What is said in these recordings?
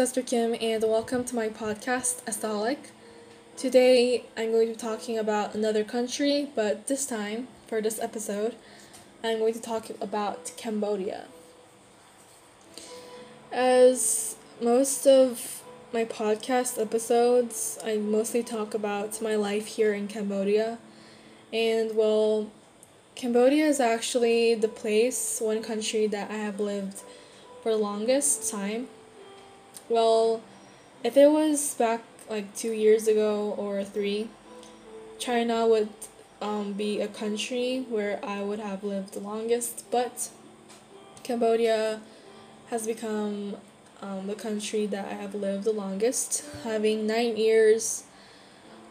Esther Kim, and welcome to my podcast, Estaholic. Today, I'm going to be talking about another country, but this time, for this episode, I'm going to talk about Cambodia. As most of my podcast episodes, I mostly talk about my life here in Cambodia. And well, Cambodia is actually the place, one country that I have lived for the longest time. Well, if it was back like two years ago or three, China would um, be a country where I would have lived the longest, but Cambodia has become um, the country that I have lived the longest, having nine years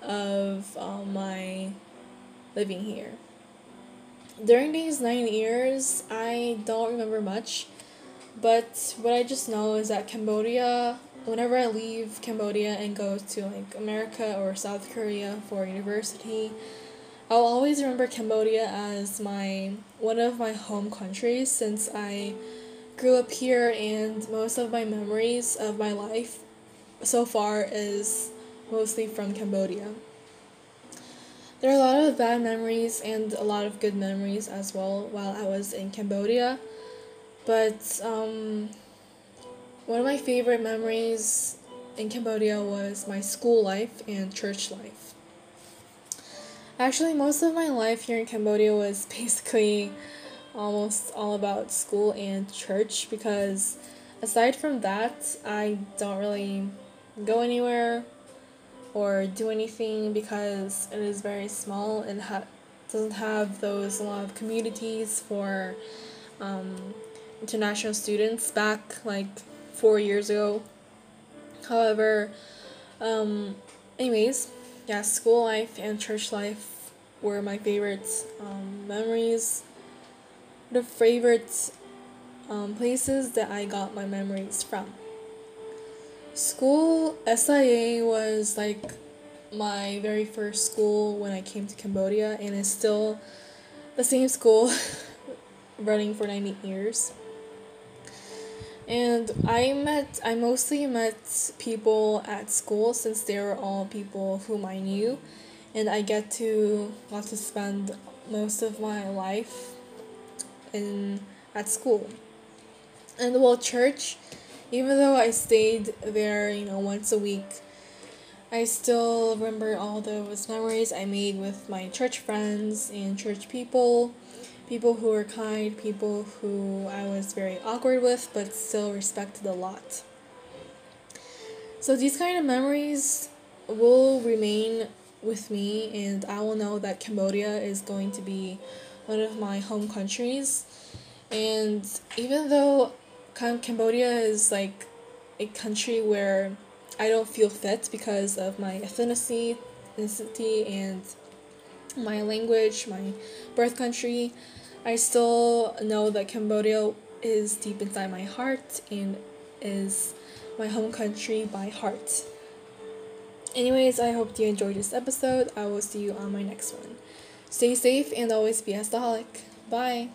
of um, my living here. During these nine years, I don't remember much, but what I just know is that Cambodia, whenever I leave Cambodia and go to like America or South Korea for university, I'll always remember Cambodia as my one of my home countries since I grew up here and most of my memories of my life so far is mostly from Cambodia. There are a lot of bad memories and a lot of good memories as well while I was in Cambodia. But um, one of my favorite memories in Cambodia was my school life and church life. Actually, most of my life here in Cambodia was basically almost all about school and church because aside from that, I don't really go anywhere or do anything because it is very small and ha- doesn't have those a lot of communities for um, international students back like four years ago. However, um, anyways, yeah, school life and church life were my favorite um, memories the favorite um, places that I got my memories from. School SIA was like my very first school when I came to Cambodia, and it's still the same school running for 90 years. And I met, I mostly met people at school since they were all people whom I knew, and I get to got to spend most of my life in at school. And well, church, even though I stayed there, you know, once a week, I still remember all those memories I made with my church friends and church people, people who were kind, people who I was very awkward with but still respected a lot. So these kind of memories will remain with me and I will know that Cambodia is going to be one of my home countries. And even though Cambodia is like a country where I don't feel fit because of my ethnicity, ethnicity and my language, my birth country, I still know that Cambodia is deep inside my heart and is my home country by heart. Anyways, I hope you enjoyed this episode. I will see you on my next one. Stay safe and always be a staholic. Bye.